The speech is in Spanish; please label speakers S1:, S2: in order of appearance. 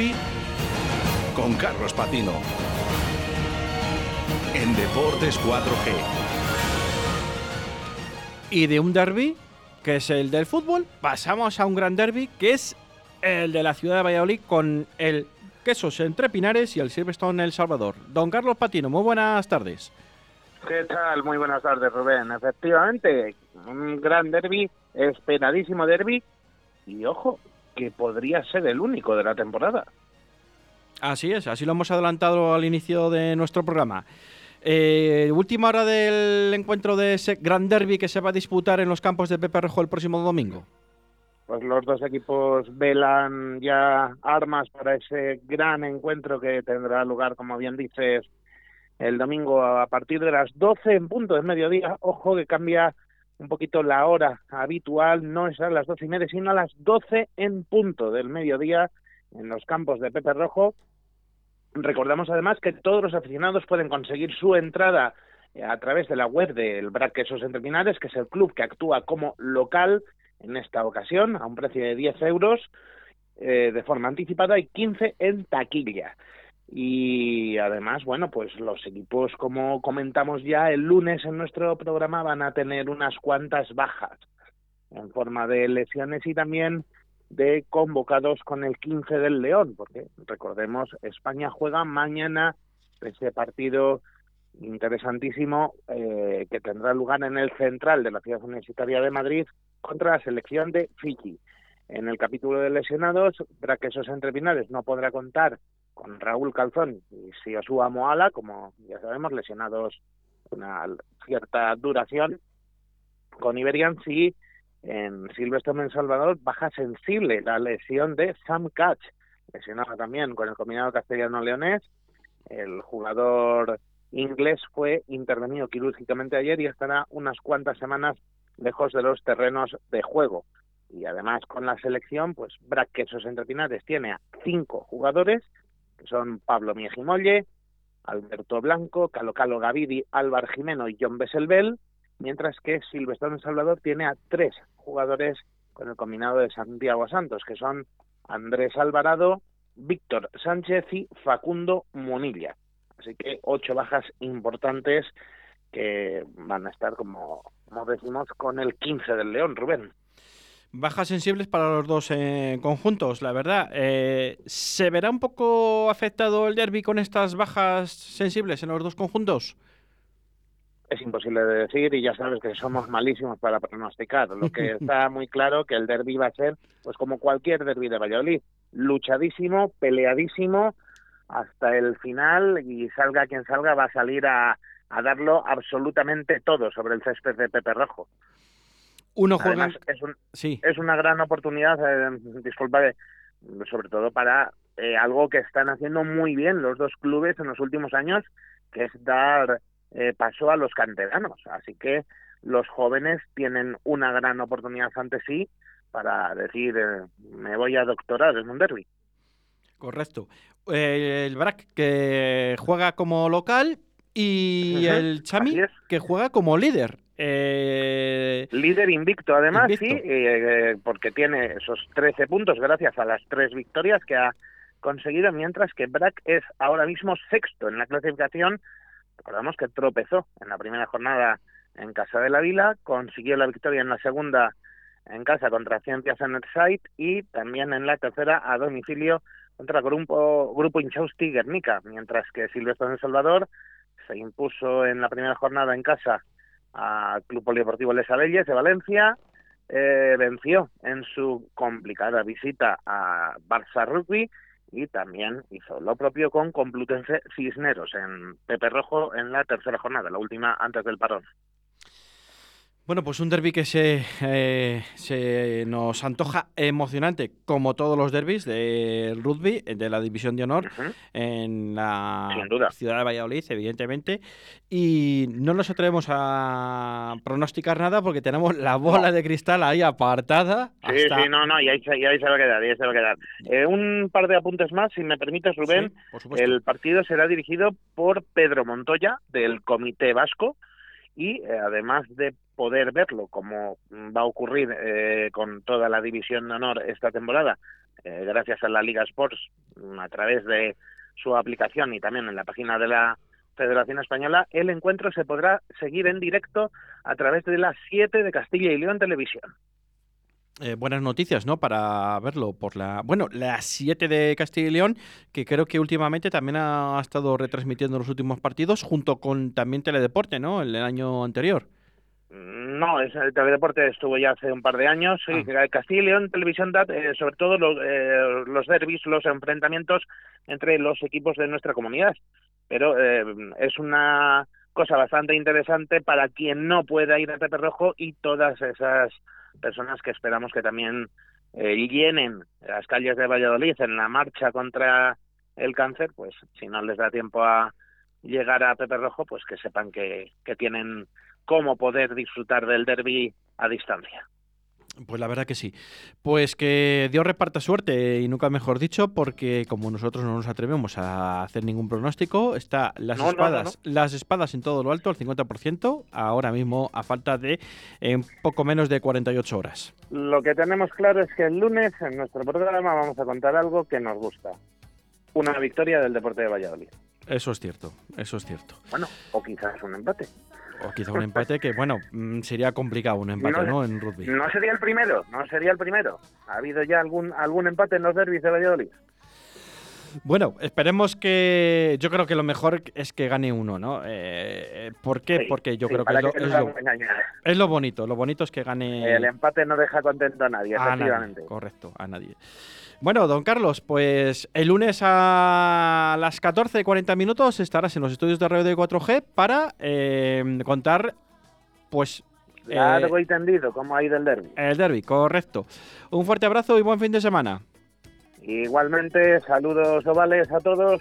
S1: Rugby con Carlos Patino. En Deportes 4G.
S2: Y de un derby, que es el del fútbol, pasamos a un gran derby, que es el de la ciudad de Valladolid con el Quesos entre Pinares y el Silverstone El Salvador. Don Carlos Patino, muy buenas tardes.
S3: ¿Qué tal? Muy buenas tardes, Rubén. Efectivamente, un gran derby, esperadísimo derby, y ojo, que podría ser el único de la temporada.
S2: Así es, así lo hemos adelantado al inicio de nuestro programa. Eh, última hora del encuentro de ese gran derby que se va a disputar en los campos de Pepe Rejo el próximo domingo.
S3: Pues los dos equipos velan ya armas para ese gran encuentro que tendrá lugar, como bien dices, el domingo a partir de las 12 en punto del mediodía. Ojo que cambia un poquito la hora habitual, no es a las doce y media, sino a las 12 en punto del mediodía en los campos de Pepe Rojo. Recordamos además que todos los aficionados pueden conseguir su entrada eh, a través de la web del Brac Quesos Entre Pinares, que es el club que actúa como local en esta ocasión, a un precio de 10 euros eh, de forma anticipada y 15 en taquilla. Y además, bueno, pues los equipos, como comentamos ya el lunes en nuestro programa, van a tener unas cuantas bajas en forma de lesiones y también de convocados con el 15 del León, porque recordemos, España juega mañana ese partido interesantísimo eh, que tendrá lugar en el central de la ciudad universitaria de Madrid contra la selección de Fiji. En el capítulo de lesionados, Braquesos Entre Pinares no podrá contar con Raúl Calzón y Siosua Moala, como ya sabemos, lesionados una cierta duración. Con Iberian sí, en Silvestre en Salvador, baja sensible la lesión de Sam Catch, lesionado también con el combinado castellano-leonés. El jugador inglés fue intervenido quirúrgicamente ayer y estará unas cuantas semanas lejos de los terrenos de juego. Y además con la selección, pues Braquesos Entre Pinares tiene a cinco jugadores que son Pablo Miejimolle, Alberto Blanco, Calo Calo Gavidi, Álvar Jimeno y John Besselbel, mientras que Silvestre Salvador tiene a tres jugadores con el combinado de Santiago Santos, que son Andrés Alvarado, Víctor Sánchez y Facundo Monilla. Así que ocho bajas importantes que van a estar, como, como decimos, con el 15 del León, Rubén.
S2: Bajas sensibles para los dos eh, conjuntos, la verdad. Eh, ¿Se verá un poco afectado el derby con estas bajas sensibles en los dos conjuntos?
S3: Es imposible de decir y ya sabes que somos malísimos para pronosticar. Lo que está muy claro que el derby va a ser, pues como cualquier derby de Valladolid, luchadísimo, peleadísimo hasta el final y salga quien salga va a salir a, a darlo absolutamente todo sobre el césped de Pepe Rojo.
S2: Uno juega...
S3: es, es una gran oportunidad, eh, disculpa, sobre todo para eh, algo que están haciendo muy bien los dos clubes en los últimos años, que es dar eh, paso a los canteranos. Así que los jóvenes tienen una gran oportunidad ante sí para decir, me voy a doctorar en un derby.
S2: Correcto. el BRAC que juega como local y el Chami que juega como líder.
S3: Eh... Líder invicto, además, sí, eh, porque tiene esos 13 puntos gracias a las tres victorias que ha conseguido, mientras que Brack es ahora mismo sexto en la clasificación. Recordamos que tropezó en la primera jornada en Casa de la Vila, consiguió la victoria en la segunda en casa contra Ciencias Site y también en la tercera a domicilio contra Grupo, Grupo Inchausti Guernica, mientras que Silvestre en El Salvador se impuso en la primera jornada en casa al Club Polideportivo Les Aleyes de Valencia, eh, venció en su complicada visita a Barça Rugby y también hizo lo propio con Complutense Cisneros en Pepe Rojo en la tercera jornada, la última antes del parón.
S2: Bueno, pues un derby que se, eh, se nos antoja emocionante, como todos los derbis del rugby, de la División de Honor, en la ciudad de Valladolid, evidentemente. Y no nos atrevemos a pronosticar nada porque tenemos la bola de cristal ahí apartada.
S3: Sí, sí, no, no, y ahí, se va a quedar, ahí se va a quedar. Eh, un par de apuntes más, si me permites, Rubén. el partido será dirigido por Pedro Montoya, del Comité Vasco y eh, además de poder verlo como va a ocurrir eh, con toda la división de honor esta temporada eh, gracias a la Liga Sports, mm, a través de su aplicación y también en la página de la Federación Española, el encuentro se podrá seguir en directo a través de las 7 de Castilla y León Televisión.
S2: Eh, buenas noticias, ¿no? Para verlo por la. Bueno, las 7 de Castilla y León, que creo que últimamente también ha estado retransmitiendo los últimos partidos, junto con también Teledeporte, ¿no? El, año anterior.
S3: No, es, el Teledeporte estuvo ya hace un par de años. Sí, ah. Castilla y León Televisión da, eh, sobre todo los, eh, los derbis, los enfrentamientos entre los equipos de nuestra comunidad. Pero eh, es una cosa bastante interesante para quien no pueda ir a Pepe Rojo y todas esas personas que esperamos que también eh, llenen las calles de Valladolid en la marcha contra el cáncer, pues si no les da tiempo a llegar a Pepe Rojo, pues que sepan que, que tienen cómo poder disfrutar del derby a distancia.
S2: Pues la verdad que sí. Pues que Dios reparta suerte y nunca mejor dicho, porque como nosotros no nos atrevemos a hacer ningún pronóstico, está las espadas, las espadas en todo lo alto al 50%, ahora mismo a falta de en poco menos de 48 horas.
S3: Lo que tenemos claro es que el lunes en nuestro programa vamos a contar algo que nos gusta. Una victoria del deporte de Valladolid.
S2: Eso es cierto, eso es cierto.
S3: Bueno, o quizás un empate.
S2: O quizá un empate que, bueno, mm, sería complicado un empate, ¿no? En rugby.
S3: No sería el primero, no sería el primero. ¿Ha habido ya algún, algún empate en los derbis de Valladolid?
S2: Bueno, esperemos que. Yo creo que lo mejor es que gane uno, ¿no? Eh, eh ¿Por qué? Porque yo creo que, es, lo, es, lo, bonito. Lo bonito es que gane.
S3: El empate no deja contento a nadie, efectivamente.
S2: correcto, a nadie. Bueno, don Carlos, pues el lunes a las 14.40 minutos estarás en los estudios de radio de 4G para eh, contar, pues...
S3: Largo eh, y tendido, cómo ha ido el derby.
S2: El derby, correcto. Un fuerte abrazo y buen fin de semana.
S3: Igualmente, saludos ovales a todos